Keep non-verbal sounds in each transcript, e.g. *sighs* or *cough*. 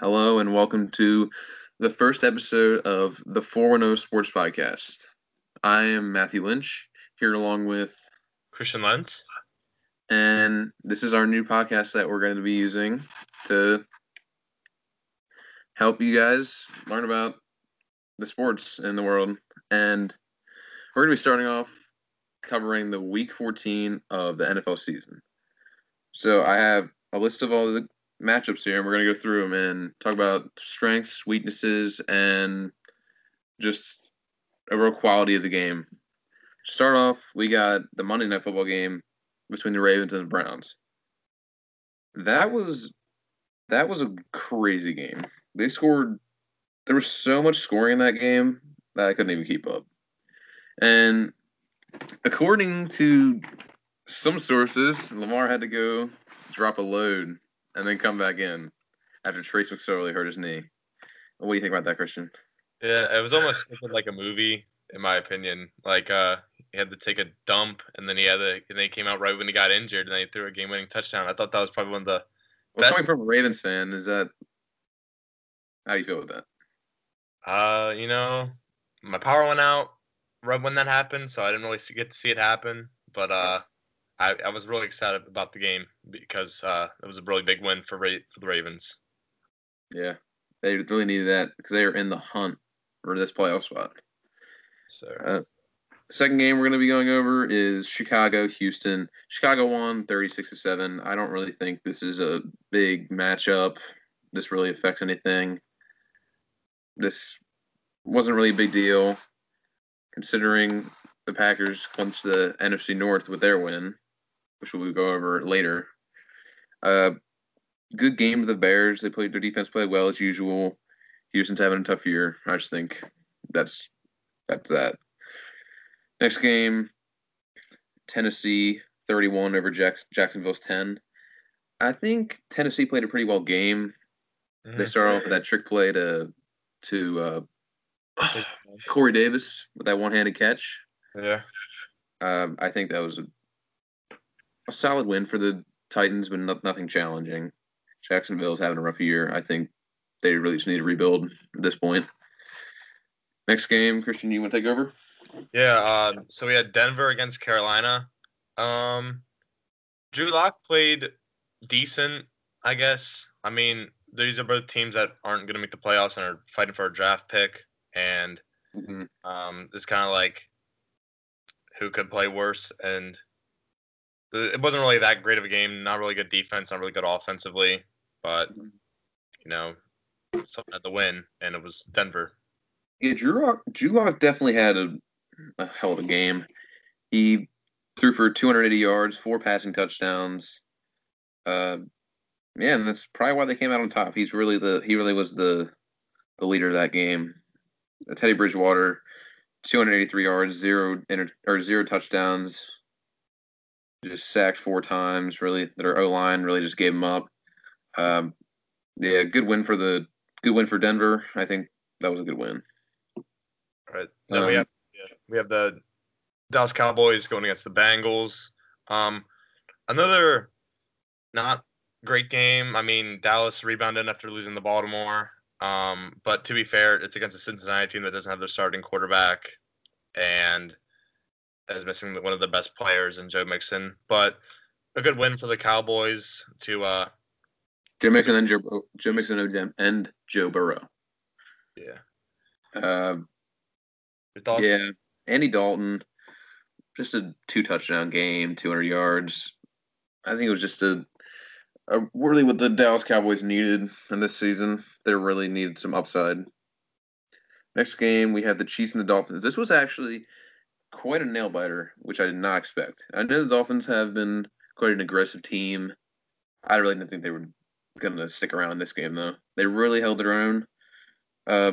Hello and welcome to the first episode of the 410 Sports Podcast. I am Matthew Lynch, here along with Christian Lentz. and this is our new podcast that we're going to be using to help you guys learn about the sports in the world. And we're going to be starting off covering the week 14 of the NFL season. So I have a list of all the matchups here, and we're going to go through them and talk about strengths, weaknesses, and just overall quality of the game. To start off, we got the Monday Night Football game between the Ravens and the Browns. That was that was a crazy game. They scored. There was so much scoring in that game that I couldn't even keep up. And according to some sources, Lamar had to go drop a load and then come back in after Trace McSorley hurt his knee. What do you think about that, Christian? Yeah, it was almost like a movie, in my opinion. Like uh, he had to take a dump, and then he had to, and then he came out right when he got injured, and then he threw a game-winning touchdown. I thought that was probably one of the Well, Best- coming from a Ravens fan, is that how do you feel with that? Uh, you know, my power went out right when that happened, so I didn't really get to see it happen. But uh, I, I was really excited about the game because uh, it was a really big win for Ra- for the Ravens. Yeah, they really needed that because they are in the hunt for this playoff spot. So Uh, Second game we're going to be going over is Chicago Houston. Chicago won 36 to 7. I don't really think this is a big matchup. This really affects anything. This wasn't really a big deal considering the Packers clinched the NFC North with their win, which we'll go over later. Uh, good game of the Bears. They played their defense played well as usual. Houston's having a tough year. I just think that's that's that. Next game, Tennessee 31 over Jack- Jacksonville's 10. I think Tennessee played a pretty well game. They mhm. started off with that trick play to to uh, *sighs* Corey Davis with that one-handed catch. yeah. Um, I think that was a, a solid win for the Titans, but no, nothing challenging. Jacksonville's having a rough year. I think they really just need to rebuild at this point. Next game, Christian, you want to take over? Yeah, uh, so we had Denver against Carolina. Um, Drew Lock played decent, I guess. I mean, these are both teams that aren't going to make the playoffs and are fighting for a draft pick, and Mm-hmm. um, it's kind of like who could play worse. And it wasn't really that great of a game. Not really good defense, not really good offensively, but Mhm. you know, something had to win, and it was Denver. Yeah, Drew Lock, Drew Lock definitely had a, a hell of a game. He threw for 280 yards, four passing touchdowns. Uh, yeah, and that's probably why they came out on top. He's really the he really was the the leader of that game. Uh, Teddy Bridgewater, 283 yards, zero inter, or zero touchdowns. Just sacked four times. Really, their O line really just gave them up. Um, yeah, good win for the good win for Denver. I think that was a good win. Right. Then we Um, have yeah, we have the Dallas Cowboys going against the Bengals. Um, another not great game. I mean, Dallas rebounded after losing the Baltimore. Um, but to be fair, it's against a Cincinnati team that doesn't have their starting quarterback and is missing one of the best players in Joe Mixon. But a good win for the Cowboys to uh Joe Mixon and Joe, Joe Mixon and Joe Burrow. yeah. Uh, Your thoughts? yeah, Andy Dalton, just a two touchdown game, 200 yards. I think it was just a, a really what the Dallas Cowboys needed in this season. They really needed some upside. Next game, we have the Chiefs and the Dolphins. This was actually quite a nail biter, which I did not expect. I know the Dolphins have been quite an aggressive team. I really didn't think they were going to stick around in this game, though. They really held their own. Uh,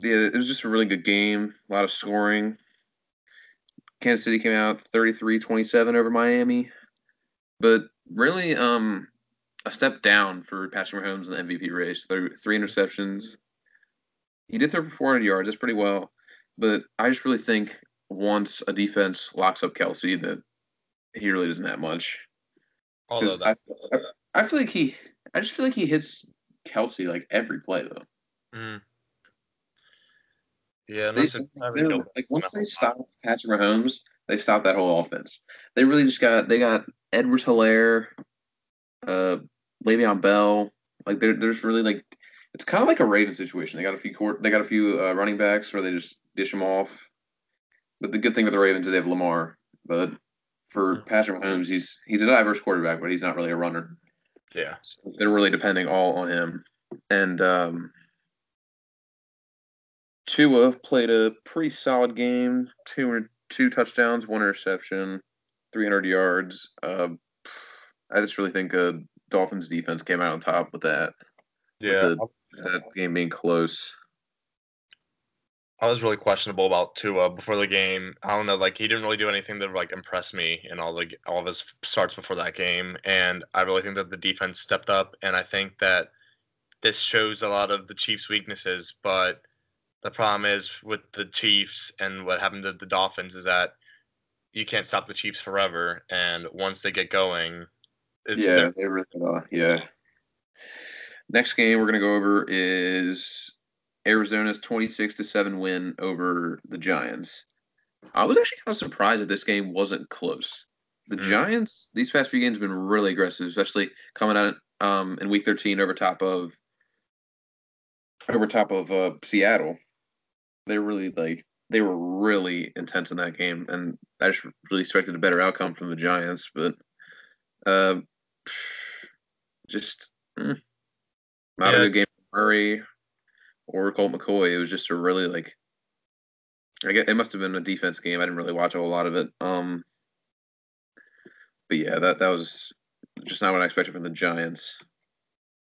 yeah, it was just a really good game. A lot of scoring. Kansas City came out 33-27 over Miami. But really, um, a step down for Patrick Mahomes in the MVP race. Three, three interceptions. He did throw for 400 yards. That's pretty well. But I just really think once a defense locks up Kelce, that he really doesn't have much. Although that, I feel like he, I just feel like he hits Kelce like every play though. Mm. Yeah, They, unless they were- Tyreek like once they stopped Patrick Mahomes, they stopped that whole offense. They really just got they got Edwards-Helaire, uh, Le'Veon Bell. Like they're there's really like it's kind of like a Raven situation. They got a few court, they got a few uh, running backs where they just dish them off. But the good thing with the Ravens is they have Lamar. But for Patrick Mahomes, he's he's a diverse quarterback, but he's not really a runner. Yeah. So they're really depending all on him. And um, Tua played a pretty solid game. Two two touchdowns, one interception, three hundred yards. Uh, I just really think uh, Dolphins defense came out on top with that. Yeah. The- That game being close. I was really questionable about Tua before the game. I don't know, like he didn't really do anything that like impressed me in all the all of his starts before that game, and I really think that the defense stepped up, and I think that this shows a lot of the Chiefs' weaknesses. But the problem is with the Chiefs and what happened to the Dolphins is that you can't stop the Chiefs forever, and once they get going, it's yeah, they really uh, yeah. Next game we're gonna go over is Arizona's twenty six to seven win over the Giants. I was actually kind of surprised that this game wasn't close. The Mm. Giants these past few games have been really aggressive, especially coming out um, in Week thirteen over top of over top of uh, Seattle. They really like they were really intense in that game, and I just really expected a better outcome from the Giants, but uh, *sighs* just mm, not Yeah. a good game for Murray or Colt McCoy. It was just a really like I guess it must have been a defense game. I didn't really watch a whole lot of it. Um, but yeah, that that was just not what I expected from the Giants.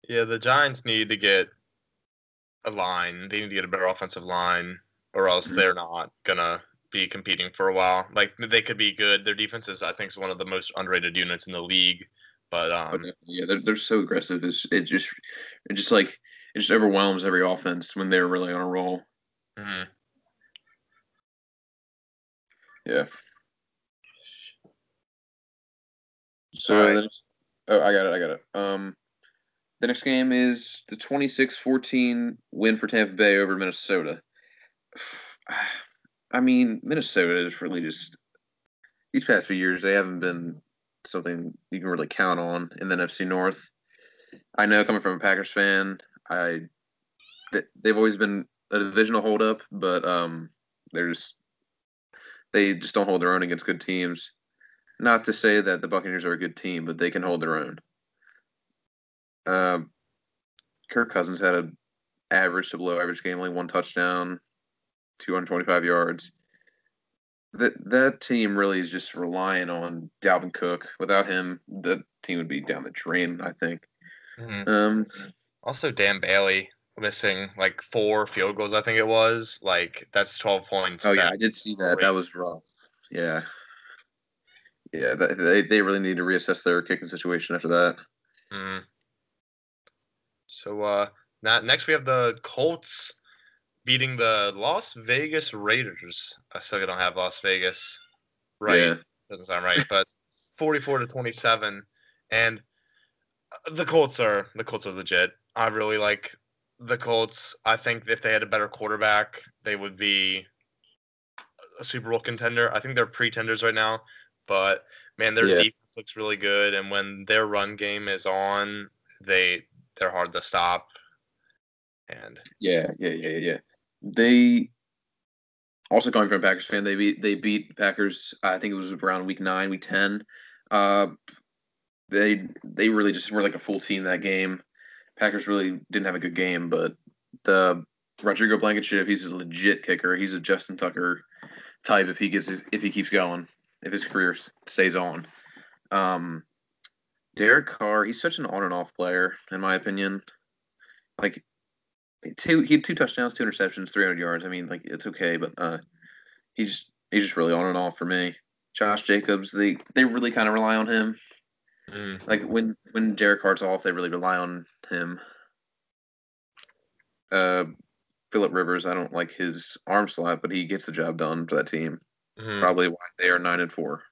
Yeah, the Giants need to get a line. They need to get a better offensive line, or else Mhm. they're not gonna be competing for a while. Like they could be good. Their defense is, I think, is one of the most underrated units in the league. But um, uh, yeah, they're they're so aggressive. It's, it just it just like it just overwhelms every offense when they're really on a roll. mhm. Yeah. So the next- oh, I got it. I got it. Um, the next game is the 26-14 win for Tampa Bay over Minnesota. *sighs* I mean, Minnesota is really just these past few years they haven't been something you can really count on in the NFC North. I know coming from a Packers fan, I they- they've always been a divisional holdup, but um, they're just they just don't hold their own against good teams. Not to say that the Buccaneers are a good team, but they can hold their own. Um, Kirk Cousins had an average to below average game, only one touchdown, 225 yards. That that team really is just relying on Dalvin Cook. Without him, the team would be down the drain. I think. Mhm. Um, also Dan Bailey missing like four field goals. I think it was like that's twelve points. oh yeah, I did see that. That was rough. Yeah, yeah. That, they they really need to reassess their kicking situation after that. Mhm. So uh, now, next we have the Colts beating the Las Vegas Raiders. I still don't have Las Vegas right. Yeah. Doesn't sound right, but *laughs* 44 to 27, and uh, the Colts are the Colts are legit. I really like the Colts. I think if they had a better quarterback, they would be a Super Bowl contender. I think they're pretenders right now, but man, their Yeah. defense looks really good, and when their run game is on, they they're hard to stop. And Yeah, yeah, yeah, yeah, yeah. They also coming from a Packers fan, they beat they beat Packers. I think it was around week nine, week ten. Uh, they they really just were like a full team that game. Packers really didn't have a good game, but the Rodrigo Blankenship, he's a legit kicker. He's a Justin Tucker type if he gets his, if he keeps going, if his career stays on. Um, Derek Carr, he's such an on and off player, in my opinion. Like two, he had two touchdowns, two interceptions, three hundred yards. I mean, like it's okay, but uh, he's just he's just really on and off for me. Josh Jacobs, they they really kind of rely on him. mm, Like when when Derek Carr's off, they really rely on him. Uh, Philip Rivers, I don't like his arm slot, but he gets the job done for that team. mhm. Probably why they are nine and four.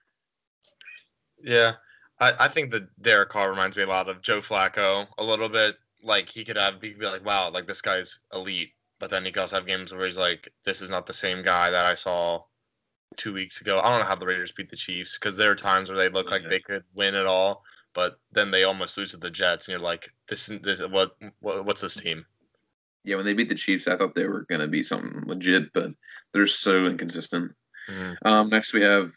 Yeah, I, I think that Derek Carr reminds me a lot of Joe Flacco a little bit. Like he could have he could be like, wow, like this guy's elite. But then he could also have games where he's like, this is not the same guy that I saw two weeks ago. I don't know how the Raiders beat the Chiefs because there are times where they look like they could win it all, but then they almost lose to the Jets, and you're like, this is this what, what what's this team? Yeah, when they beat the Chiefs, I thought they were gonna be something legit, but they're so inconsistent. Mm-hmm. Um, next we have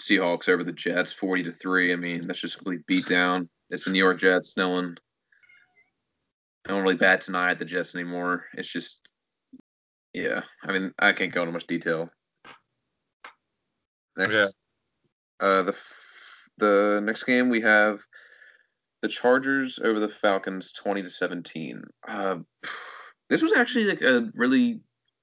Seahawks over the Jets, forty to three. I mean, that's just complete beat down. It's the New York Jets. No one, no one really bats an eye at the Jets anymore. It's just, yeah. I mean, I can't go into much detail. Next, Yeah. uh, the the next game we have the Chargers over the Falcons, twenty to seventeen. Uh, this was actually like a really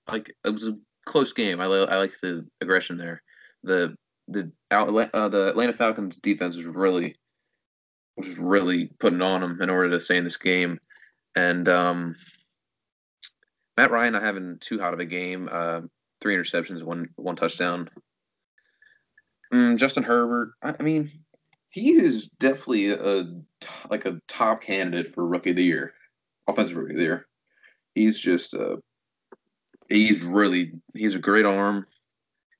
like it was a close game. I I like the aggression there. The the out uh, the Atlanta Falcons defense was really was really putting on them in order to stay in this game, and um, Matt Ryan not having too hot of a game. Uh, three interceptions, one one touchdown. Mm, Justin Herbert. I, I mean, he is definitely a like a top candidate for rookie of the year, offensive rookie of the year. He's just uh, he's really he's a great arm.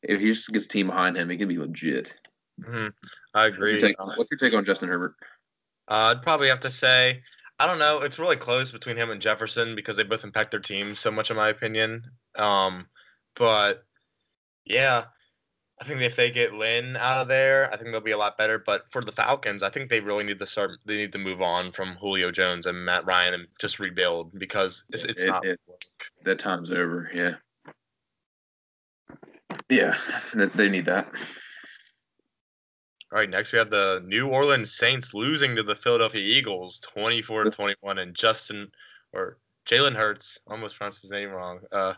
If he just gets a team behind him, he can be legit. hmm I What's your, agree. what's your take on Justin Herbert? Uh, I'd probably have to say, I don't know. It's really close between him and Jefferson because they both impact their team so much, in my opinion. Um, but yeah, I think if they get Lynn out of there, I think they'll be a lot better. But for the Falcons, I think they really need to start. They need to move on from Julio Jones and Matt Ryan and just rebuild because it's, it's It- not. it- That time's over. Yeah. Yeah, they- they need that. All right, next we have the New Orleans Saints losing to the Philadelphia Eagles, twenty-four to twenty-one, and Justin or Jalen Hurts, almost pronounced his name wrong. Uh,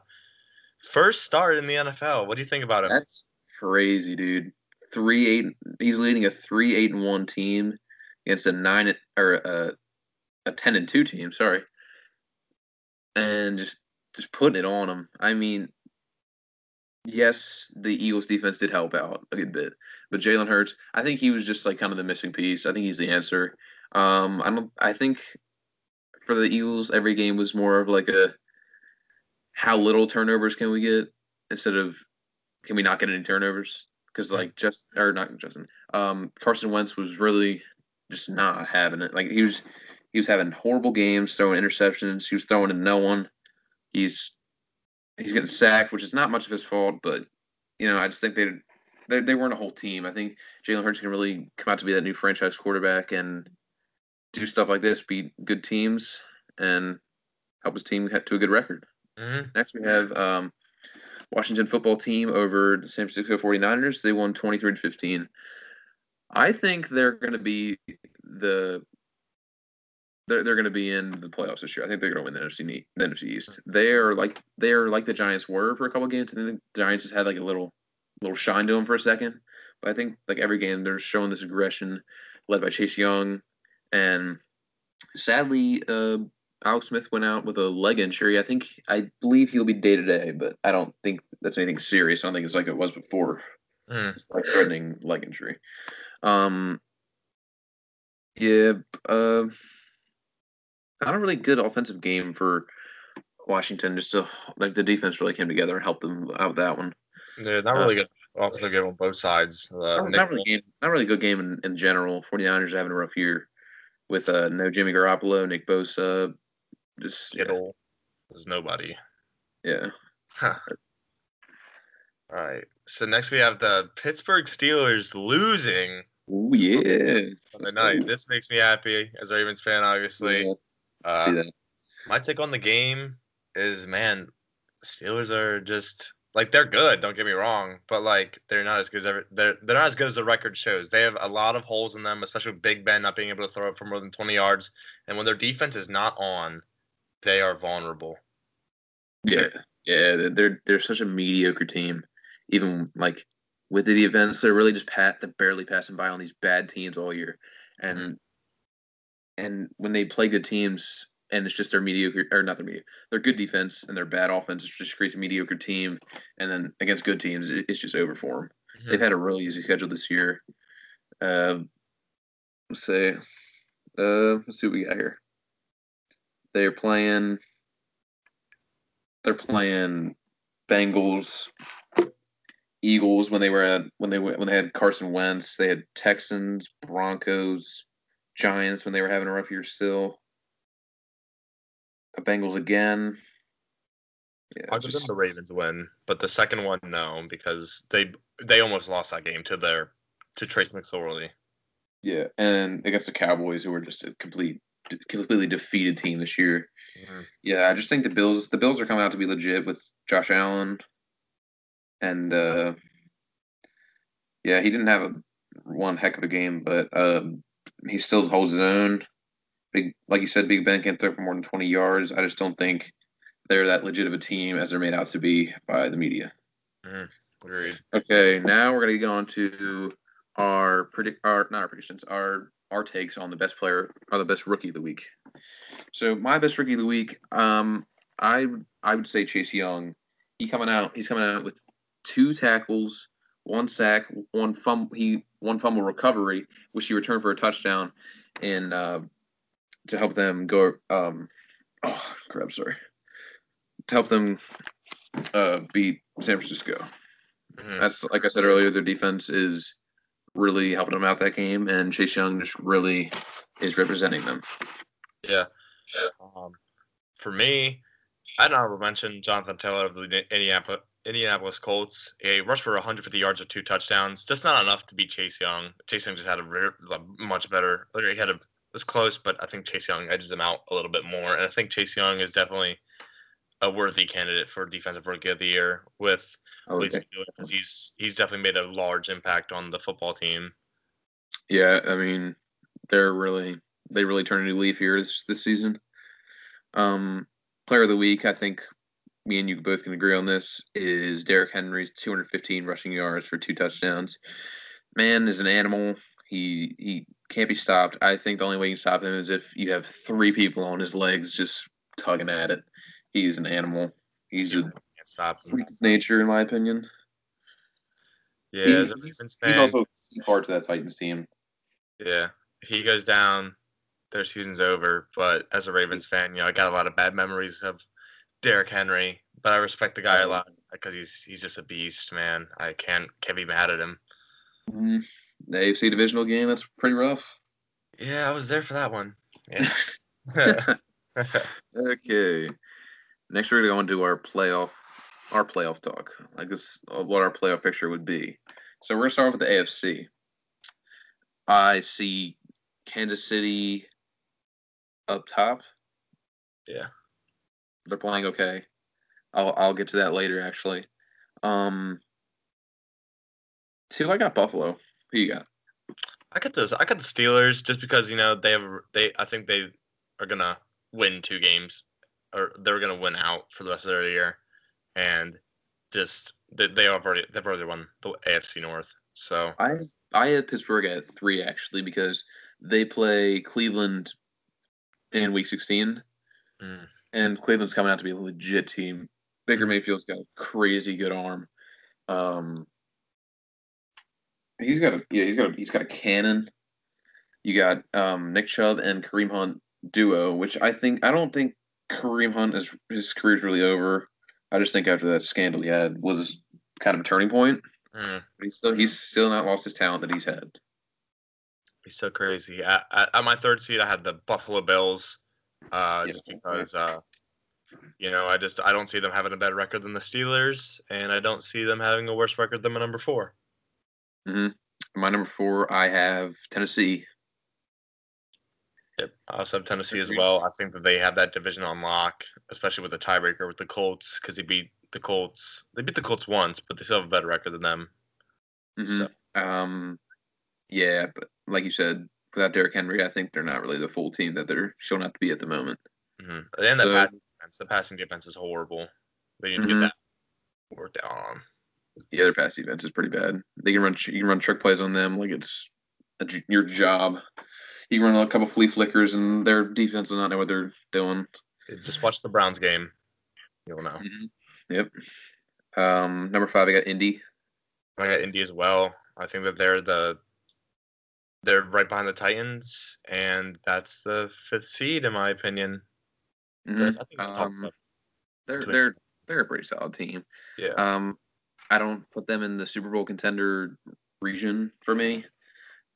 first start in the NFL. What do you think about it? That's crazy, dude. Three eight. He's leading a three eight and one team against a nine or a, a ten and two team. Sorry, and just just putting it on him. I mean, yes, the Eagles defense did help out a good bit, but Jalen Hurts, I think he was just like kind of the missing piece. I think he's the answer. Um, I don't. I think for the Eagles, every game was more of like a how little turnovers can we get instead of can we not get any turnovers? Because like just or not Justin, um, Carson Wentz was really just not having it. Like he was, he was having horrible games, throwing interceptions. He was throwing to no one. He's he's getting sacked, which is not much of his fault, but you know I just think they they, they weren't a whole team. I think Jalen Hurts can really come out to be that new franchise quarterback and do stuff like this, beat good teams, and help his team get to a good record. hmm Next, we have um, Washington football team over the San Francisco 49ers. They won 23 to 15. I think they're going to be the they're, they're going to be in the playoffs this year. I think they're going to win the NFC, the NFC East. They are like they are like the Giants were for a couple games. I think the Giants just had like a little little shine to them for a second. But I think like every game they're showing this aggression, led by Chase Young, and sadly, uh, Alex Smith went out with a leg injury. I think I believe he'll be day to day, but I don't think that's anything serious. I don't think it's like it was before, Mm. it's like threatening leg injury. Um, yeah, uh, not a really good offensive game for Washington. Just to like the defense really came together and helped them out with that one. Yeah, not really good offensive game on both sides. Uh, Not, not really game, not really good game in, in general. 49ers are having a rough year with uh, no Jimmy Garoppolo, Nick Bosa. Just yeah, Kittle is nobody. yeah. All right. So next we have the Pittsburgh Steelers losing Oh yeah. on the night. This makes me happy as a Ravens fan, obviously. Yeah, Uh, see that. my take on the game is man, Steelers are just like they're good. Don't get me wrong, but like they're not as good as ever. They're they're not as good as the record shows. They have a lot of holes in them, especially with Big Ben not being able to throw it for more than twenty yards. And when their defense is not on, they are vulnerable. Yeah, yeah. they're- They're such a mediocre team. Even like with the events, they're really just pat they're barely passing by on these bad teams all year, and and when they play good teams, and it's just their mediocre or not their mediocre, their good defense and their bad offense it just creates a mediocre team, and then against good teams, it, it's just over for them. Mhm. They've had a really easy schedule this year. Uh, let's say, uh, let's see what we got here. They're playing. They're playing Bengals, Eagles when they were at when they when they had Carson Wentz. They had Texans, Broncos, Giants when they were having a rough year still. The Bengals again. Yeah, I'll give the Ravens win, but the second one no because they they almost lost that game to their to Trace McSorley. Yeah, and against the Cowboys, who were just a complete completely defeated team this year. Mm-hmm. Yeah, I just think the Bills the Bills are coming out to be legit with Josh Allen, and uh, yeah, he didn't have a one heck of a game, but uh, he still holds his own. Big, like you said, Big Ben can't throw for more than twenty yards. I just don't think they're that legit of a team as they're made out to be by the media. Mm-hmm. Agreed. Okay, now we're gonna get on to our predict, our not our predictions, our our takes on the best player or the best rookie of the week. So my best rookie of the week, um, I I would say Chase Young. He coming out. He's coming out with two tackles, one sack, one fumble. He one fumble recovery, which he returned for a touchdown, and uh, to help them go. Um, oh crap! Sorry. To help them uh, beat San Francisco. Mm-hmm. That's like I said earlier. Their defense is really helping them out that game, and Chase Young just really is representing them. Yeah. Um, for me, I'd honorable mention Jonathan Taylor of the Indianapolis, Indianapolis Colts. He rushed for 150 yards with two touchdowns. Just not enough to beat Chase Young. Chase Young just had a, much better. He had a was close, but I think Chase Young edges him out a little bit more. And I think Chase Young is definitely a worthy candidate for defensive rookie of the year with oh, okay. because he's he's definitely made a large impact on the football team. Yeah, I mean, they're really they really turned a new leaf here this, this season. Um, player of the week, I think me and you both can agree on this is Derrick Henry's 215 rushing yards for two touchdowns. Man is an animal. He he can't be stopped. I think the only way you can stop him is if you have three people on his legs just tugging at it he's an animal. He's a freak of nature, in my opinion. Yeah, he, as a Ravens fan, he's also part to that Titans team. Yeah, if he goes down, their season's over. But as a Ravens fan, you know, I got a lot of bad memories of Derrick Henry, but I respect the guy a lot because he's he's just a beast, man. I can't can't be mad at him. Mm-hmm. The AFC divisional game, that's pretty rough. Yeah, I was there for that one. Yeah. *laughs* *laughs* okay. Next, we're gonna go into our playoff, our playoff talk. Like this, uh, what our playoff picture would be. So we're gonna start with the AFC. I see Kansas City up top. Yeah, they're playing okay. I'll I'll get to that later. Actually, um, two I got Buffalo. Who you got? I got this. I got the Steelers just because you know they have they. I think they are gonna win two games or they're going to win out for the rest of their year, and just they, they have already they've already won the AFC North. So I I had Pittsburgh at three actually because they play Cleveland in Week 16, mm. And Cleveland's coming out to be a legit team. Baker Mayfield's got a crazy good arm. Um, he's got a yeah he's got a, he's got a cannon. You got um, Nick Chubb and Kareem Hunt duo, which I think I don't think Kareem Hunt is his career's really over. I just think after that scandal he had was kind of a turning point. Mm. He's still he's still not lost his talent that he's had. He's so crazy. At, at, at my third seed, I had the Buffalo Bills, uh, yeah. just because uh, you know I just I don't see them having a better record than the Steelers, and I don't see them having a worse record than my number 4 Mm-hmm. My number four, I have Tennessee. Yep. I also have Tennessee as well. I think that they have that division on lock, especially with the tiebreaker with the Colts, because they beat the Colts. They beat the Colts once, but they still have a better record than them. Mm-hmm. So. Um, yeah, but like you said, without Derrick Henry, I think they're not really the full team that they're showing up to be at the moment. Mm-hmm. And so, the passing defense, the passing defense is horrible. They didn't mm-hmm. get that worked on. Yeah, their pass defense is pretty bad. They can run you can run trick plays on them like it's a, your job you run a couple flea flickers, and their defense will not know what they're doing. Just watch the Browns game. You'll know. Mm-hmm. Yep. Um, number five, I got Indy. I got Indy as well. I think that they're the they're right behind the Titans, and that's the fifth seed in my opinion. Mhm. I think it's top Um. They're they're they're a pretty solid team. Yeah. Um, I don't put them in the Super Bowl contender region for me,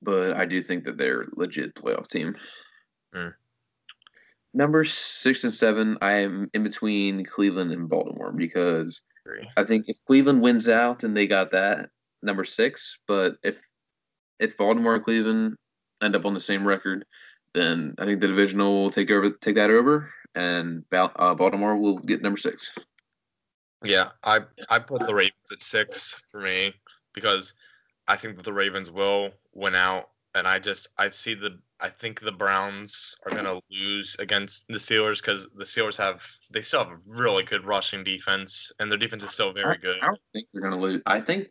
but I do think that they're a legit playoff team. Hmm. Number six and seven, I am in between Cleveland and Baltimore because agree. I think if Cleveland wins out, then they got that number six. But if if Baltimore and Cleveland end up on the same record, then I think the divisional will take over take that over, and uh, Baltimore will get number six. Yeah, I I put the Ravens at six for me because I think that the Ravens will win out, and I just I see the I think the Browns are gonna lose against the Steelers because the Steelers have they still have a really good rushing defense, and their defense is still very good. I don't think they're gonna lose. I think,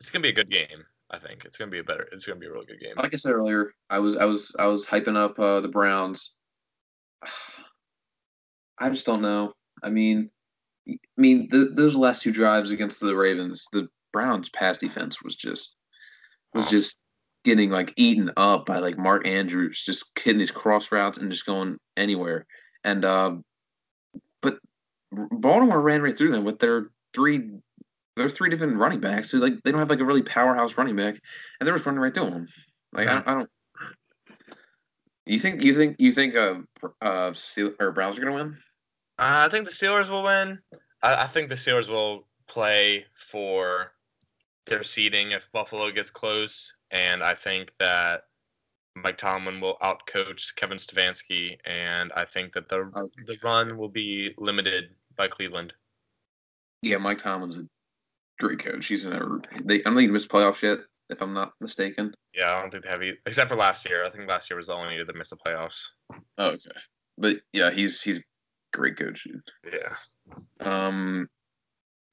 It's gonna be a good game. I think it's gonna be a better. It's gonna be a really good game. like I said earlier, I was I was I was hyping up uh, the Browns. *sighs* I just don't know. I mean, I mean, th those last two drives against the Ravens, the Browns' pass defense was just was Oh. just getting like eaten up by like Mark Andrews, just hitting these cross routes and just going anywhere. And uh, but Baltimore ran right through them with their three their three different running backs. So like they don't have like a really powerhouse running back, and they're just running right through them. Like I, don't, I don't. You think you think you think uh uh Steel, or Browns are gonna win? Uh, I think the Steelers will win. I, I think the Steelers will play for their seeding if Buffalo gets close, and I think that Mike Tomlin will outcoach Kevin Stefanski, and I think that the Okay. the run will be limited by Cleveland. Yeah, Mike Tomlin's a great coach. He's never they I don't think he missed playoffs yet, if I'm not mistaken. Yeah, I don't think they have e- except for last year. I think last year was the only year that missed the playoffs. Oh, okay. But yeah, he's he's great coach. Yeah. Um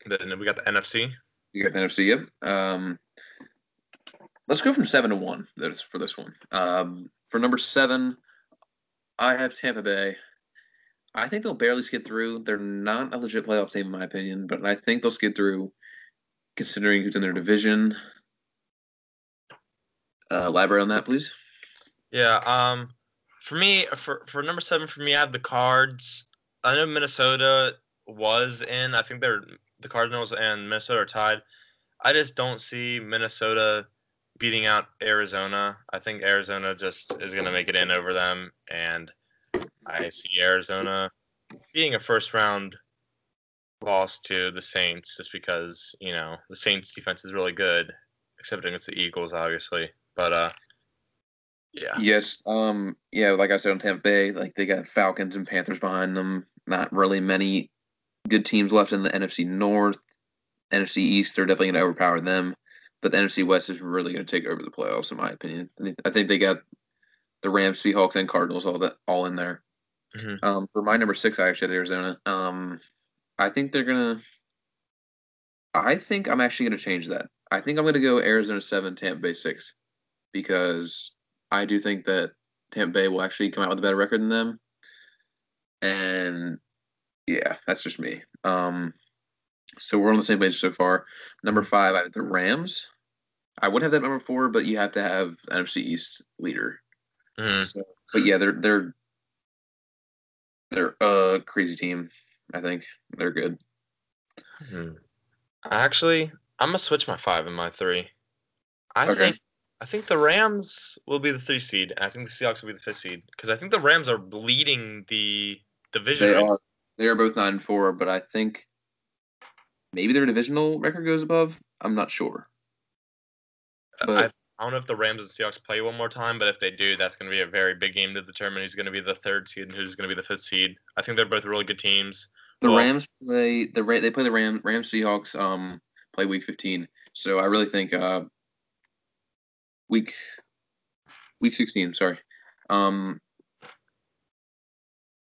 Then we got the NFC. You got the NFC, yep. Um, let's go from seven to one. That's for this one. Um, for number seven, I have Tampa Bay. I think they'll barely skid through. They're not a legit playoff team, in my opinion, but I think they'll skid through, considering who's in their division. Uh, elaborate on that, please. Yeah. Um, for me, for for number seven, for me, I have the Cards. I know Minnesota was in. I think they're the Cardinals and Minnesota are tied. I just don't see Minnesota beating out Arizona. I think Arizona just is going to make it in over them, and I see Arizona being a first round loss to the Saints just because you know the Saints defense is really good, except against the Eagles, obviously. But uh, yeah. Yes. Um. Yeah. Like I said on Tampa Bay, like they got Falcons and Panthers behind them. Not really many good teams left in the NFC North. NFC East, they're definitely going to overpower them. But the NFC West is really going to take over the playoffs, in my opinion. I think, they got the Rams, Seahawks, and Cardinals all that all in there. Mhm. Um, for my number six, I actually had Arizona. Um, I think they're gonna. I think I'm actually gonna change that. I think I'm gonna go Arizona seven, Tampa Bay six, because I do think that Tampa Bay will actually come out with a better record than them. And yeah, that's just me. Um, so we're on the same page so far. Number five, I had the Rams. I would have that number four, but you have to have NFC East leader. Mhm. So, but yeah, they're they're they're a crazy team. I think they're good. Hmm. Actually, I'm gonna switch my five and my three. I Okay. think I think the Rams will be the three seed, and I think the Seahawks will be the fifth seed because I think the Rams are leading the division. They right are they are both nine and four, but I think maybe their divisional record goes above. I'm not sure. But I don't know if the Rams and Seahawks play one more time, but if they do, that's going to be a very big game to determine who's going to be the third seed and who's going to be the fifth seed. I think they're both really good teams. the well- Rams play the Ra- they play the Ram Rams Seahawks um play week 15. So I really think uh week week 16, sorry. Um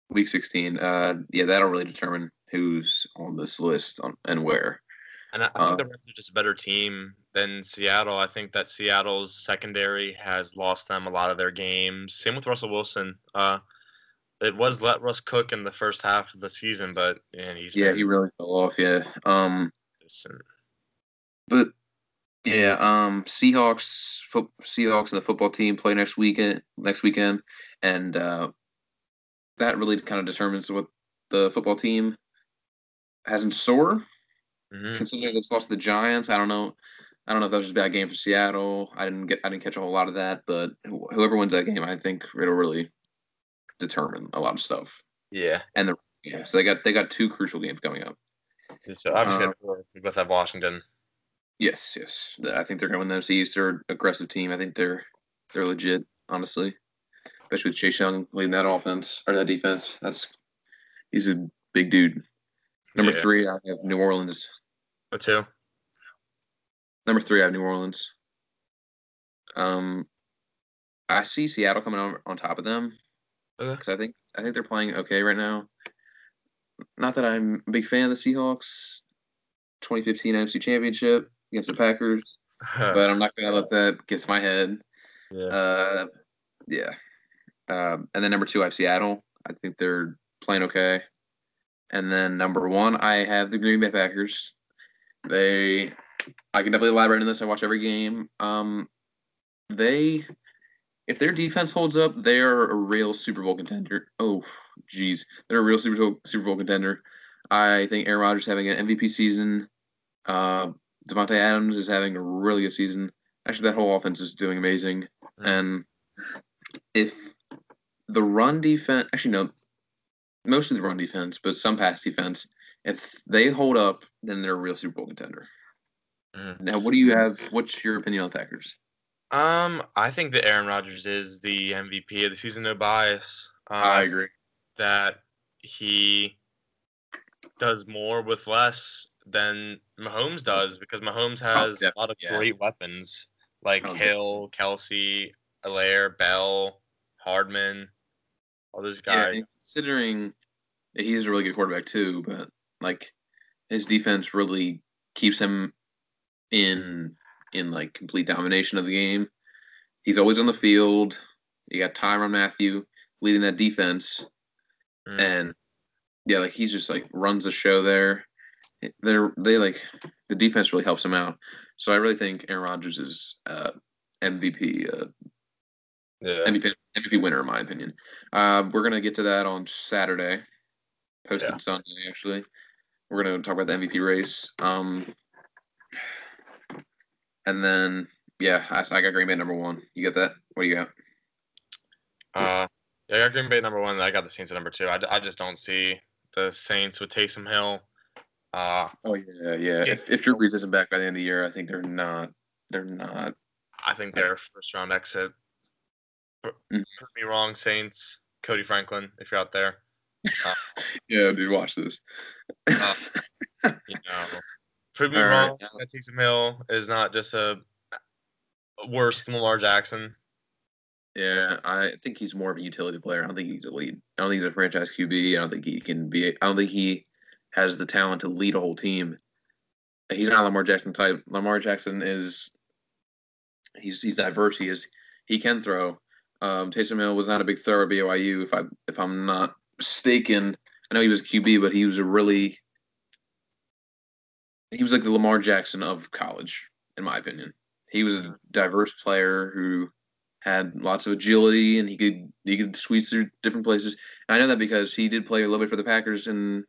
week 16. Uh yeah, that'll really determine who's on this list on, and where. And I, I think the Rams are just a better team than Seattle. I think that Seattle's secondary has lost them a lot of their games. Same with Russell Wilson. Uh, it was let Russ cook in the first half of the season, but and he's Yeah, he really fell off, yeah. Um. But yeah, um, Seahawks, fo- Seahawks, and the football team play next weekend. Next weekend, and uh, that really kind of determines what the football team has in store. Mhm. Considering they lost to the Giants, I don't know. I don't know if that was just a bad game for Seattle. I didn't get I didn't catch a whole lot of that, but wh- whoever wins that game, I think it'll really determine a lot of stuff. Yeah. And the game, so they got they got two crucial games coming up. So obviously, Uh, we both have Washington. Yes, yes. I think they're going to win the NFC East. They're an aggressive team. I think they're they're legit, honestly. Especially with Chase Young leading that offense or that defense. That's he's a big dude. Number Yeah. three, I have New Orleans. The two. Number three, I have New Orleans. Um, I see Seattle coming on on top of them Okay. because I think I think they're playing okay right now. Not that I'm a big fan of the Seahawks. 2015 NFC Championship against the Packers, *laughs* but I'm not gonna let that get to my head. yeah. Uh, yeah. Um, and then number two, I have Seattle. I think they're playing okay. And then number one, I have the Green Bay Packers. They, I can definitely elaborate on this. I watch every game. Um, they, if their defense holds up, they are a real Super Bowl contender. Oh, geez, they're a real Super Bowl Super Bowl contender. I think Aaron Rodgers having an MVP season. Uh, Davante Adams is having a really good season. Actually, that whole offense is doing amazing. Mm. And if the run defense, actually no, most of the run defense, but some pass defense, if they hold up, then they're a real Super Bowl contender. Mhm. Now, what do you have? What's your opinion on the Packers? Um, I think that Aaron Rodgers is the MVP of the season. No bias. Um, agree. that he does more with less than Mahomes does because Mahomes has a lot of yeah. great weapons like Oh, Hill, Kelce, Helaire, Bell, Hardman, all those guys. and considering that he is a really good quarterback too, but like his defense really keeps him in in like complete domination of the game. He's always on the field. You got Tyrann Mathieu leading that defense. Mm. and yeah, like he's just like runs the show there. They're they like the defense really helps him out. So I really think Aaron Rodgers is uh, MVP, uh, yeah. MVP MVP winner in my opinion. Uh, we're gonna get to that on Saturday, posted Yeah. Sunday actually. We're gonna talk about the MVP race. Um, and then yeah, I, I got Green Bay number one. You get that? What do you got? Uh, yeah, I got Green Bay number one. I got the Saints at number two. I, I just don't see the Saints with Taysom Hill. Uh, Oh yeah, yeah. If if Drew Brees isn't back by the end of the year, I think they're not. They're not. I think they're first round exit. Mhm. Prove me wrong, Saints. Cody Franklin, if you're out there, Yeah, dude, watch this. Uh, *laughs* you know, prove me All right, wrong. yeah. That Taysom Hill is not just a worse than Lamar Jackson. yeah, I think he's more of a utility player. I don't think he's a lead. I don't think he's a franchise QB. I don't think he can be. I don't think he has the talent to lead a whole team. He's not a Lamar Jackson type. Lamar Jackson is. He's he's diverse. He is. He can throw. Um, Taysom Hill was not a big thrower at BYU. If I if I'm not mistaken, I know he was a QB, but he was a really. He was like the Lamar Jackson of college, in my opinion. He was a diverse player who had lots of agility and he could he could squeeze through different places. And I know that because he did play a little bit for the Packers in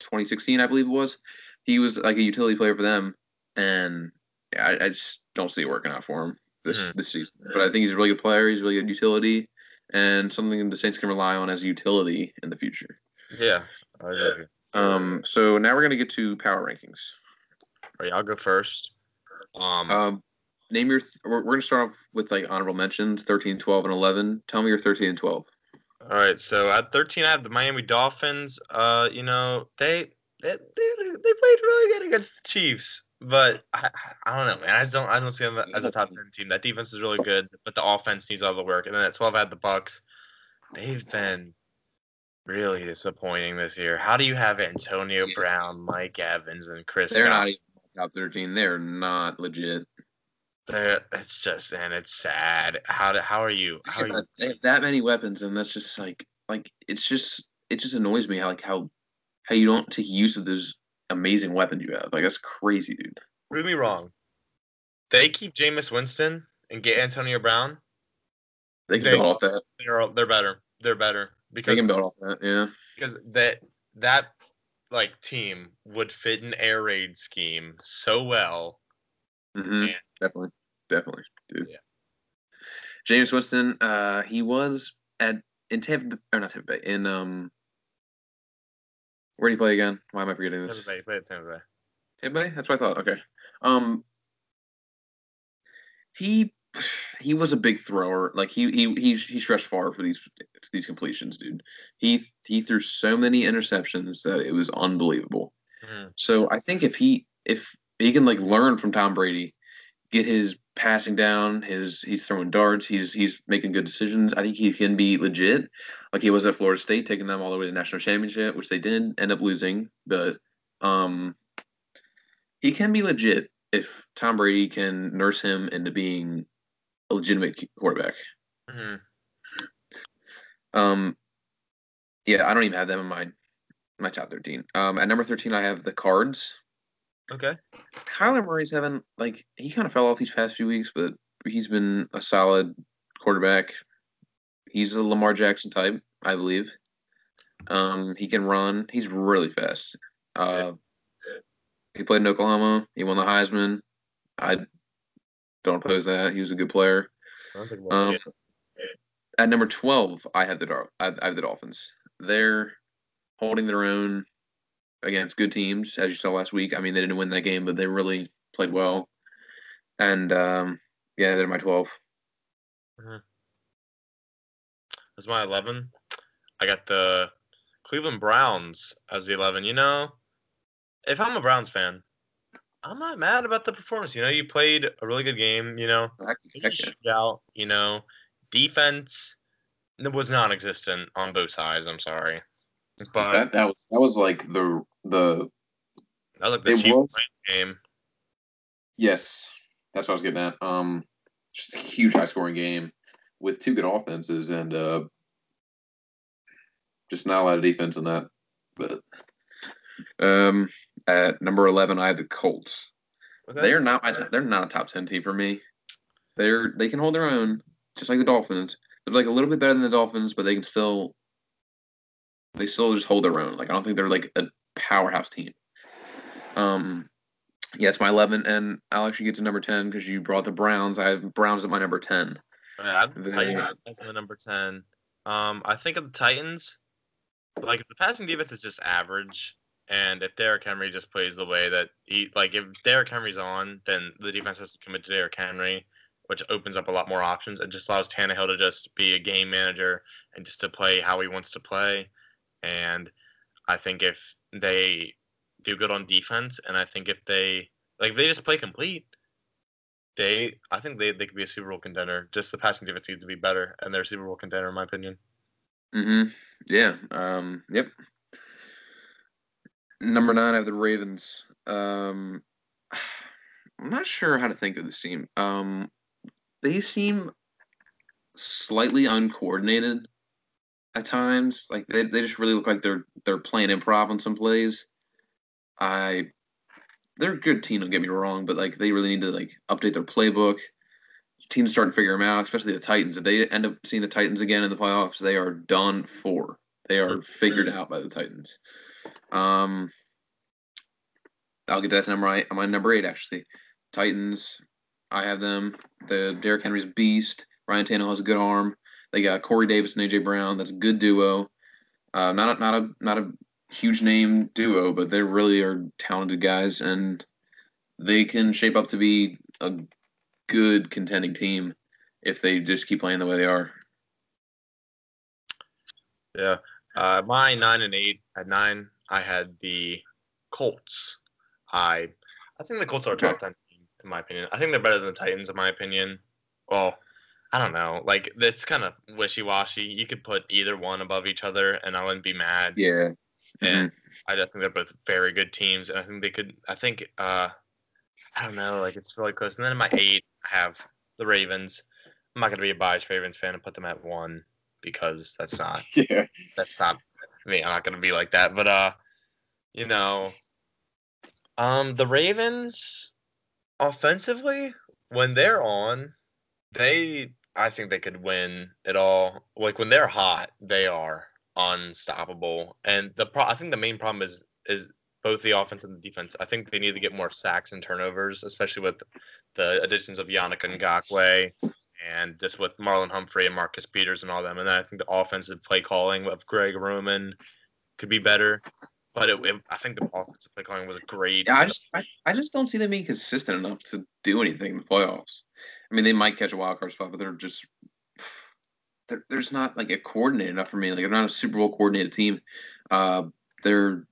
2016, I believe it was. He was like a utility player for them, and yeah, I, I just don't see it working out for him this Mhm. this season. But I think he's a really good player. He's a really good utility, and something the Saints can rely on as a utility in the future. Yeah. I agree. Um, so now we're gonna get to power rankings. All right, I'll go first. Um, Um, name your. Th- we're, we're gonna start off with like honorable mentions: 13, 12, and 11. Tell me your 13 and 12. all right, so at 13, I have the Miami Dolphins. Uh, you know, they they, they, they played really good against the Chiefs, but I, I don't know, man. I just don't I don't see them as a top 10 team. That defense is really good, but the offense needs all the work. And then at 12, I had the Bucks. They've been really disappointing this year. How do you have Antonio. Brown, Mike Evans, and Chris? They're not even top 13. They're not legit. They're, it's just and it's sad. How do, how are you? How are you? They have that many weapons, and that's just like like it's just it just annoys me how like how how you don't take use of those amazing weapons you have. Like that's crazy, dude. Prove me wrong. They keep Jameis Winston and get Antonio Brown. They can They- build off that. They're they're better. They're better. Because they can build off that. Yeah. because that that like team would fit an air raid scheme so well. hmm Yeah. Definitely. Definitely, dude. Yeah. Jameis Winston, uh, he was at in Tampa or not Tampa Bay in um. Where do you play again? Why am I forgetting this? Tampa Bay, play at Tampa Bay. Tampa Bay. That's what I thought. Okay. Um. He he was a big thrower. Like he he he he stretched far for these these completions, dude. He he threw so many interceptions that it was unbelievable. Mhm. So I think if he if he can like learn from Tom Brady, get his passing down, his he's throwing darts, he's he's making good decisions. I think he can be legit, like he was at Florida State, taking them all the way to the national championship, which they did end up losing. But um, he can be legit if Tom Brady can nurse him into being a legitimate quarterback. Mhm. Um, yeah, I don't even have them in my my top thirteen. Um, at number thirteen, I have the Cards. Okay. Kyler Murray's having like he kind of fell off these past few weeks, but he's been a solid quarterback. He's a Lamar Jackson type, I believe. Um, he can run. He's really fast. Uh, he played in Oklahoma. He won the Heisman. I don't oppose that. He was a good player. Sounds like a Um, at number twelve, I have the Dar- I, I have the Dolphins. They're holding their own against good teams, as you saw last week. I mean, they didn't win that game, but they really played well. And um, yeah, they're my twelve. That's my 11. I got the Cleveland Browns as the 11. You know, if I'm a Browns fan, I'm not mad about the performance. You know, you played a really good game. You know, Heck, it heck was a yeah. shootout. You know, defense was non-existent on both sides. I'm sorry, but That, that was that was like the the was like the Chiefs was- game. yes, that's what I was getting at. Um, just a huge high scoring game with two good offenses and uh, just not a lot of defense in that. But um, at number eleven, I had the Colts. Okay. They're not my they're not a top ten team for me. They're they can hold their own, just like the Dolphins. They're like a little bit better than the Dolphins, but they can still they still just hold their own. Like I don't think they're like a powerhouse team. Um, yeah, it's my eleven, and I'll actually get to number ten because you brought the Browns. I have Browns at my number ten. Yeah, I'd Very- Titans as the number ten. Um, I think of the Titans. Like if the passing defense is just average, and if Derrick Henry just plays the way that he like, if Derrick Henry's on, then the defense has to commit to Derrick Henry, which opens up a lot more options and just allows Tannehill to just be a game manager and just to play how he wants to play. And I think if they do good on defense, and I think if they like if they just play complete, they I think they, they could be a Super Bowl contender. Just the passing defense needs to be better, and they're a Super Bowl contender in my opinion. Mm-hmm. Yeah. Um. Yep. Number nine, I have the Ravens. Um, I'm not sure how to think of this team. Um, they seem slightly uncoordinated at times. Like they, they just really look like they're they're playing improv on some plays. I they're a good team. Don't get me wrong, but like they really need to like update their playbook. Teams starting to figure them out, especially the Titans. If they end up seeing the Titans again in the playoffs, they are done for. They are figured out by the Titans. Um, I'll get that to number eight. on number eight actually, Titans. I have them. The Derrick Henry's beast. Ryan Tannehill has a good arm. They got Corey Davis and AJ Brown. That's a good duo. Uh, not a, not a not a huge name duo, but they really are talented guys, and they can shape up to be a good contending team if they just keep playing the way they are. Yeah. Uh, my nine and eight at nine, I had the Colts. I I think the Colts are a top ten team in my opinion. I think they're better than the Titans in my opinion. Well, I don't know. Like it's kind of wishy washy. You could put either one above each other, and I wouldn't be mad. Yeah. And I just think they're both very good teams, and I think they could. I think uh, I don't know. Like it's really close. And then in my eight, I have the Ravens. I'm not gonna be a biased Ravens fan and put them at one because that's not *laughs* Yeah. that's not me. I'm not gonna be like that. But uh, you know, um, the Ravens offensively when they're on, they I think they could win it all. Like when they're hot, they are. unstoppable. And the pro- I think the main problem is is both the offense and the defense. I think they need to get more sacks and turnovers, especially with the additions of Yannick Ngakoue and just with Marlon Humphrey and Marcus Peters and all them. And then I think the offensive play calling of Greg Roman could be better. But it, it, I think the offensive play calling was a great. Yeah, I just I, I just don't see them being consistent enough to do anything in the playoffs. I mean, they might catch a wild card spot, but they're just they're, they're not like a coordinated enough for me. Like they're not a Super Bowl coordinated team. Uh, they're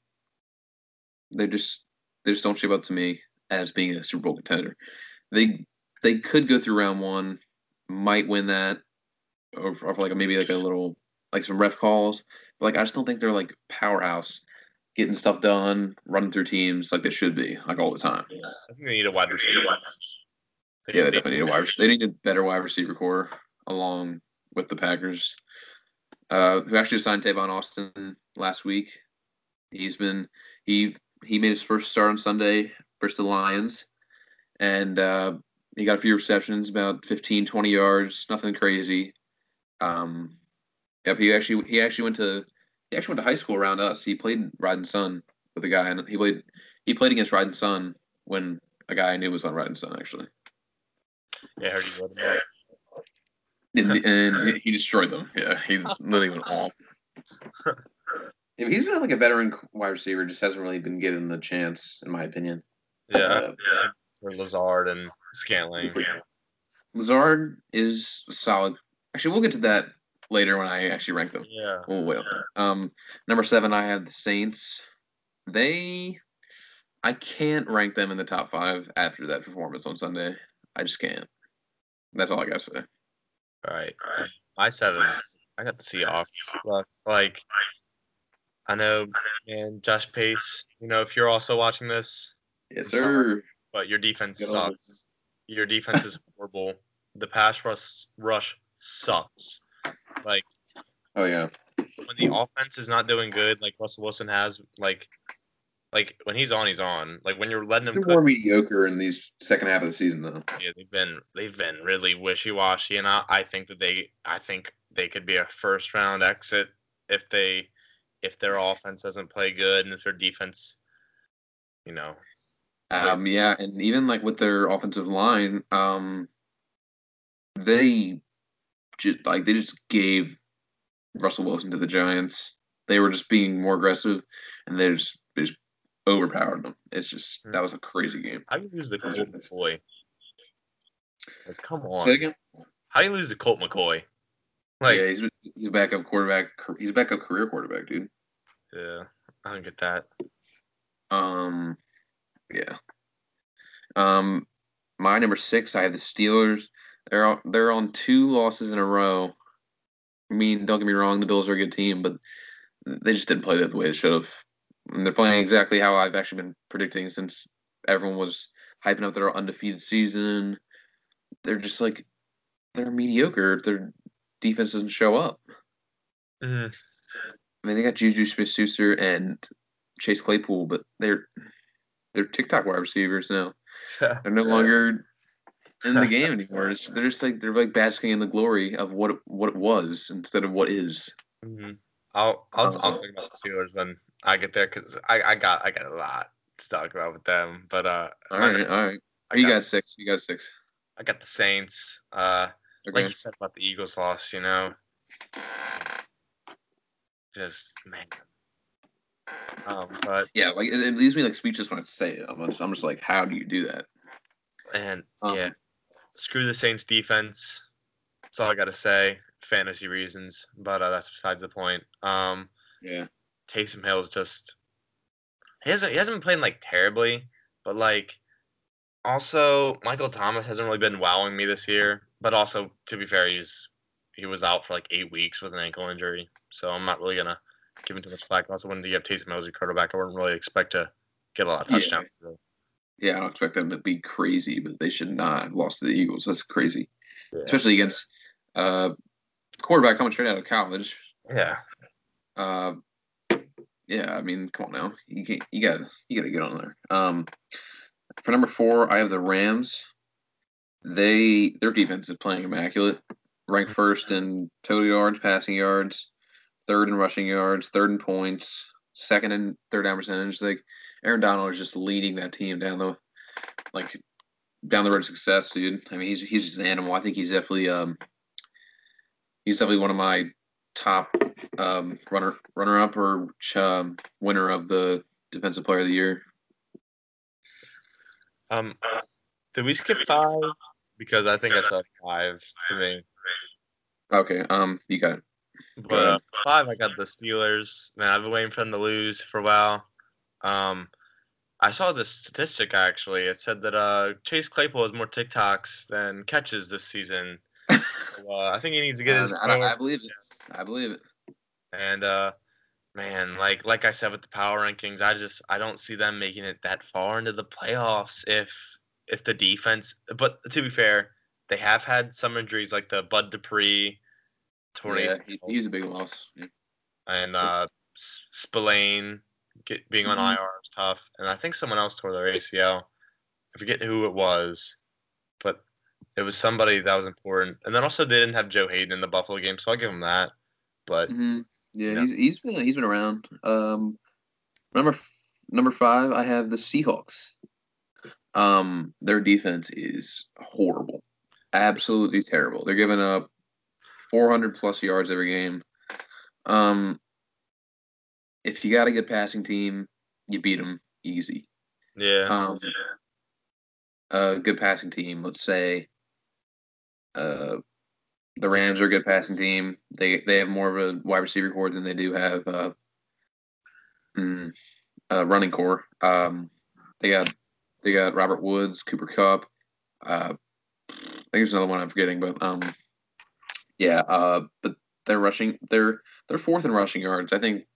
they just they just don't shape up to me as being a Super Bowl contender. They they could go through round one, might win that, or, or like maybe like a little like some ref calls. But like I just don't think they're like powerhouse getting stuff done, running through teams like they should be, like all the time. I think they need a wide receiver. Yeah, they definitely need a wide. receiver. They need a better wide receiver core along with the Packers, uh, who actually signed Tavon Austin last week. He's been he he made his first start on Sunday versus the Lions, and uh, he got a few receptions, about 15, 20 yards, nothing crazy. Um, yep, he actually he actually went to he actually went to high school around us. He played Rising Sun with a guy, and he played he played against Rising Sun when a guy I knew was on Rising Sun actually. Yeah, I heard he was. And, and he destroyed them. Yeah, he literally went off. Yeah, *laughs* he's been like a veteran wide receiver, just hasn't really been given the chance, in my opinion. Yeah, Uh, yeah. For Lazard and Scantling. Lazard is solid. Actually, we'll get to that later when I actually rank them. Yeah. We'll wait. that. Um, number seven, I have the Saints. They, I can't rank them in the top five after that performance on Sunday. I just can't. That's all I gotta say. All right. My seven. I got the Seahawks. Like, I know, man, Josh Pace. You know, if you're also watching this, Yes, sir. but your defense sucks. Your defense is horrible. The pass rush rush sucks. Like Oh yeah. when the offense is not doing good, like Russell Wilson has, like, like when he's on, he's on. Like when you're letting They're him more mediocre in these second half of the season, though. yeah, they've been they've been really wishy washy, and I, I think that they I think they could be a first round exit if they if their offense doesn't play good and if their defense, you know, Um, yeah, and even like with their offensive line, um, they just like they just gave Russell Wilson to the Giants. They were just being more aggressive, and they just they just overpowered them. It's just that was a crazy game. how you lose the Colt McCoy? Like, come on, how do you lose the Colt McCoy? Like, yeah, he's he's a backup quarterback. He's a backup career quarterback, dude. yeah, I don't get that. Um, yeah. Um, my number six, I have the Steelers. They're on, they're on two losses in a row. I mean, don't get me wrong, the Bills are a good team, but they just didn't play that the way they should have. And they're playing exactly how I've actually been predicting since everyone was hyping up their undefeated season. They're just like they're mediocre if their defense doesn't show up. Mhm. I mean, they got Juju Smith-Schuster and Chase Claypool, but they're they're TikTok wide receivers now. *laughs* They're no longer in the game *laughs* anymore. It's, they're just like they're like basking in the glory of what it, what it was instead of what is. Mhm. I'll I'll, I'll Uh, talk about the Steelers when I get there because I, I got I got a lot to talk about with them. But uh, All right, all right. I You got, got six. You got six. I got the Saints. Uh, Okay. like you said about the Eagles loss, you know, just man. Um, but yeah, like it, it leaves me like speechless when I say it. I'm just, I'm just like, how do you do that? and Um, yeah, screw the Saints defense. That's all I gotta say. Fantasy reasons, but uh, that's besides the point. Um, Yeah. Taysom Hill's just he hasn't he hasn't been playing like terribly, but like also Michael Thomas hasn't really been wowing me this year. But also to be fair, he's he was out for like eight weeks with an ankle injury, so I'm not really gonna give him too much slack. Also, when you have Taysom Hill as your quarterback, I wouldn't really expect to get a lot of touchdowns. Yeah, I don't expect them to be crazy, but they should not have lost to the Eagles. That's crazy, Yeah. especially against uh quarterback coming straight out of college. yeah. Uh, yeah, I mean, come on now, you can't, you gotta, you gotta get on there. Um, for number four, I have the Rams. They their defense is playing immaculate, ranked first in total yards, passing yards, third in rushing yards, third in points, second and third down percentage. Like Aaron Donald is just leading that team down the like down the road to success, dude. I mean, he's he's just an animal. I think he's definitely um he's definitely one of my top um runner runner up or um, winner of the defensive player of the year. Um, did we skip five? Because I think I said five for me. Okay, um, you got it. But uh, five, I got the Steelers. Man, I've been waiting for them to lose for a while. Um, I saw this statistic actually. It said that uh, Chase Claypool has more TikToks than catches this season. *laughs* so, uh, I think he needs to get his. I, I, I believe it. I believe it. And uh, man, like like I said with the power rankings, I just I don't see them making it that far into the playoffs if if the defense. But to be fair, they have had some injuries like the Bud Dupree, torn yeah, he's a big loss. And uh, Spillane get, being on mm-hmm. IR is tough. And I think someone else tore their ACL. I forget who it was, but it was somebody that was important. And then also they didn't have Joe Haden in the Buffalo game, so I'll give him that. But mm-hmm. yeah, you know. he's he's been he's been around. Um, number number five, I have the Seahawks. Um, their defense is horrible, absolutely terrible. They're giving up 400 plus yards every game. Um, if you got a good passing team, you beat them easy. Yeah. Um, a good passing team, let's say, uh, the Rams are a good passing team. They they have more of a wide receiver core than they do have uh, mm, a running core. Um, they got they got Robert Woods, Cooper Kupp. Uh, I think there's another one I'm forgetting, but um, yeah. Uh, but they're rushing. They're they're fourth in rushing yards. I think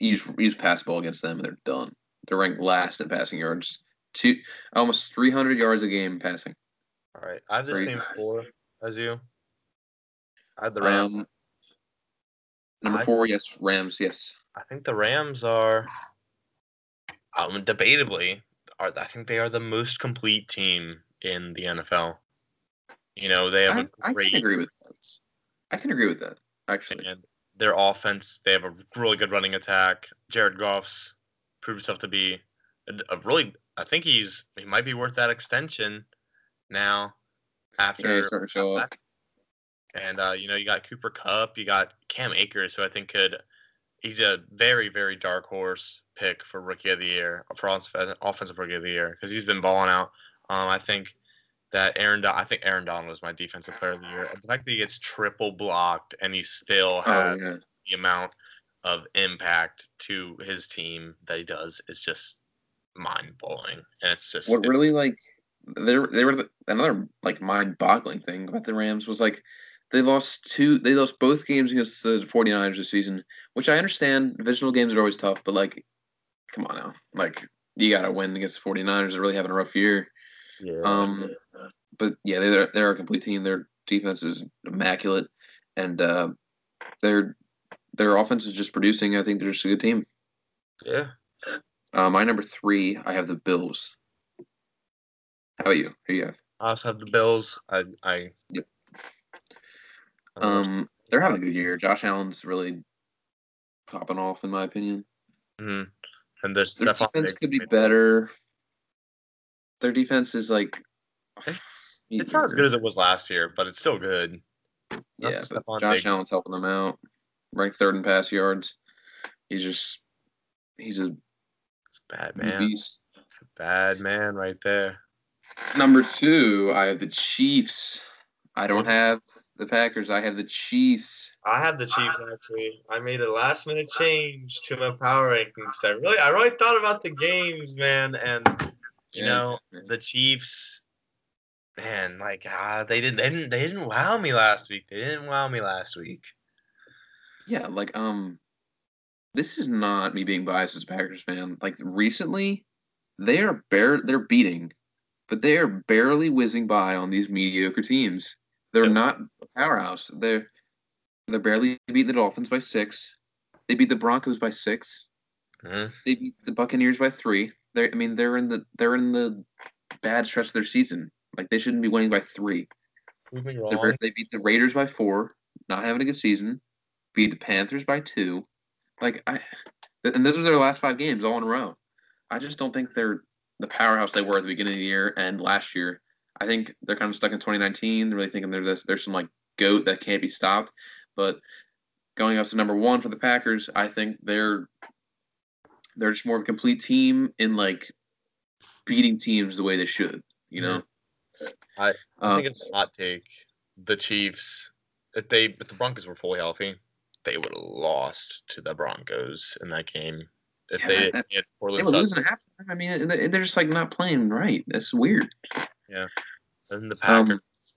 use use pass ball against them, and they're done. They're ranked last in passing yards. Two almost 300 yards a game passing. All right, I have the Crazy. same four as you. I had the Rams. Um, number four, yes, Rams, yes. I think the Rams are, um, debatably, are I think they are the most complete team in the NFL. You know, they have I, a great. I can agree with that. I can agree with that actually. And their offense, they have a really good running attack. Jared Goff's proved himself to be a, a really. I think he's he might be worth that extension now after yeah, starting show up. And uh, you know, you got Cooper Kupp, you got Cam Akers, who I think could. He's a very, very dark horse pick for rookie of the year, for offensive rookie of the year, because he's been balling out. Um, I think that Aaron, I think Aaron Donald was my defensive player of the year. The fact that he gets triple blocked and he still oh, has oh, yeah. the amount of impact to his team that he does is just mind blowing. And it's just what it's, really like there they were the, another like mind-boggling thing about the Rams was like they lost two they lost both games against the 49ers this season, which I understand divisional games are always tough, but like come on now. Like you got to win against the 49ers. They're really having a rough year. Yeah. Um but yeah, they're they're a complete team. Their defense is immaculate and uh their their offense is just producing. I think they're just a good team. Yeah. Uh, my number three, I have the Bills. How about you? Who you have? I also have the Bills. I, I yep. Um, they're having a good year. Josh Allen's really popping off, in my opinion. Mm-hmm. And their defense could be better. Their defense is like it's it's not as good as it was last year, but it's still good. yeah, but Josh Allen's helping them out. Ranked third in pass yards. He's just he's a, it's a bad man. It's a bad man right there. Number two, I have the Chiefs. I don't have the Packers. I have the Chiefs. I have the Chiefs actually. I made a last minute change to my power rankings. I really, I really thought about the games, man, and you yeah, know the Chiefs. Man, like ah, they didn't, they didn't, they didn't wow me last week. They didn't wow me last week. Yeah, like um, this is not me being biased as a Packers fan. Like recently, they are bare, they're beating but they are barely whizzing by on these mediocre teams. They're not a powerhouse. They're they're barely beating the Dolphins by six. They beat the Broncos by 6 mm-hmm. They beat the Buccaneers by three. They I mean they're in the they're in the bad stretch of their season. Like they shouldn't be winning by three. They beat the Raiders by four, not having a good season. beat the Panthers by two. Like I, and this was their last five games all in a row. I just don't think they're the powerhouse they were at the beginning of the year and last year. I think they're kind of stuck in 2019, really thinking there's this, there's some like goat that can't be stopped. But going up to number one for the Packers, I think they're they're just more of a complete team in like beating teams the way they should. You know, I, I think it's a hot take. The Chiefs, if they if the Broncos were fully healthy, they would have lost to the Broncos in that game. If Yeah, they that- had they were losing halftime. I mean, they- they're just like not playing right. That's weird. Yeah, and the Um, Packers,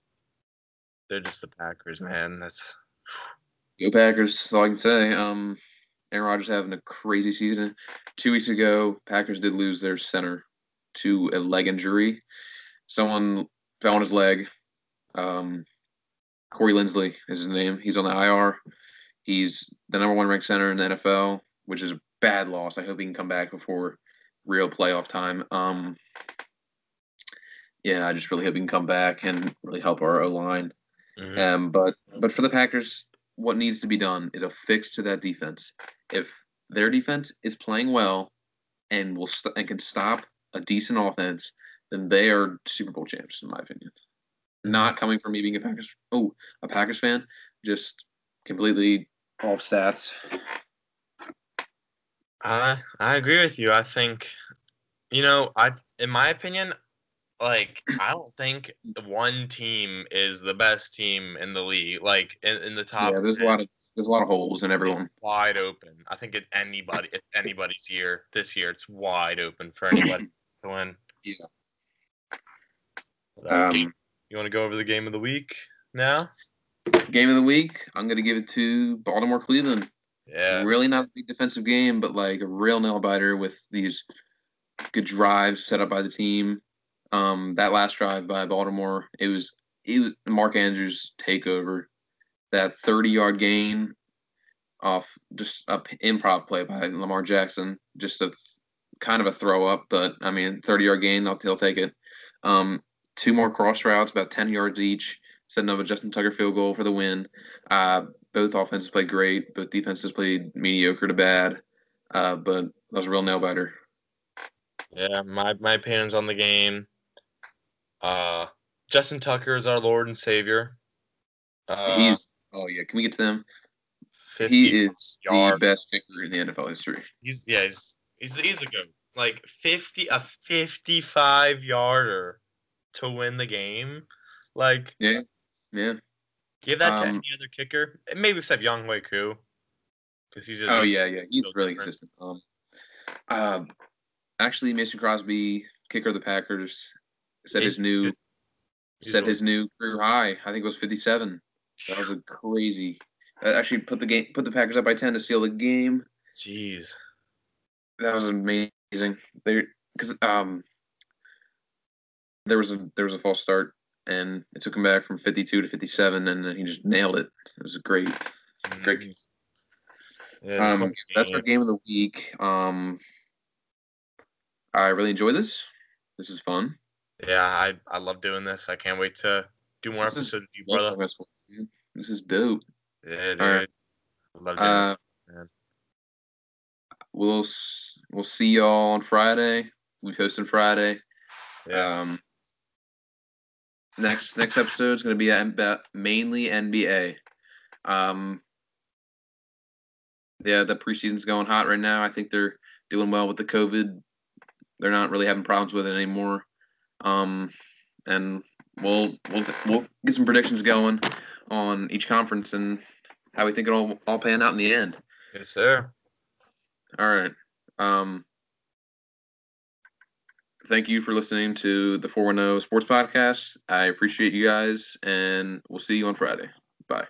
they're just the Packers, man. That's Go Packers. That's all I can say. Um, Aaron Rodgers having a crazy season. Two weeks ago, Packers did lose their center to a leg injury. Someone fell on his leg. Um, Corey Linsley is his name. He's on the IR. He's the number one ranked center in the NFL, which is a bad loss. I hope he can come back before real playoff time. Um, yeah, I just really hope he can come back and really help our O line. mhm. Um, but but for the Packers, what needs to be done is a fix to that defense. If their defense is playing well and will st- and can stop a decent offense, then they are Super Bowl champs, in my opinion. Not coming from me being a Packers oh a Packers fan, just completely off stats. I I agree with you. I think, you know, I in my opinion, like I don't think one team is the best team in the league. Like in, in the top, yeah, there's a lot of there's a lot of holes in everyone. wide open. I think it anybody it's anybody's year this year. It's wide open for anybody *clears throat* to win. Yeah. Uh, Um, you want to go over the game of the week now? game of the week, I'm gonna give it to Baltimore Cleveland. Yeah. Really not a big defensive game, but like a real nail biter with these good drives set up by the team. Um, that last drive by Baltimore, it was it was Mark Andrews takeover. That 30 yard gain off just a improv play by Lamar Jackson, just a kind of a throw up, but I mean 30 yard gain, they'll, they'll take it. Um, two more cross routes, about 10 yards each, setting up a Justin Tucker field goal for the win. Uh, both offenses played great. Both defenses played mediocre to bad. Uh, but that was a real nail biter. Yeah, my my opinions on the game. Uh, Justin Tucker is our Lord and Savior. Uh, He's oh yeah, can we get to them? He is the best kicker in the NFL history. He's yeah, he's he's he's a good like fifty a fifty five yarder to win the game. Like Yeah. Yeah. Give that to Um, any other kicker, maybe except Younghoe Koo, because he's Oh yeah, yeah. He's really different. consistent. Um, uh, actually, Mason Crosby, kicker of the Packers, set He's his new good. Set his new career high. I think it was 57. That was a crazy. That actually put the game put the Packers up by 10 to seal the game. Jeez. That was amazing. They because um there was a there was a false start and it took him back from 52 to 57 and he just nailed it. It was a great Great. Mhm. Yeah, um that's our game. game of the week. Um I really enjoy this. This is fun. Yeah, I I love doing this. I can't wait to do more This episodes with you, brother. this is dope. Yeah, dude. Alright. Love doing Uh, man. we'll we'll see y'all on Friday. We post on Friday. Yeah. Um, next next episode is going to be about mainly NBA. Um, yeah, the preseason's going hot right now. I think they're doing well with the COVID. They're not really having problems with it anymore. Um, and we'll we'll we'll get some predictions going on each conference and how we think it'll all pan out in the end. yes, sir. All right. Um, thank you for listening to the 410 Sports Podcast. I appreciate you guys, and we'll see you on Friday. Bye.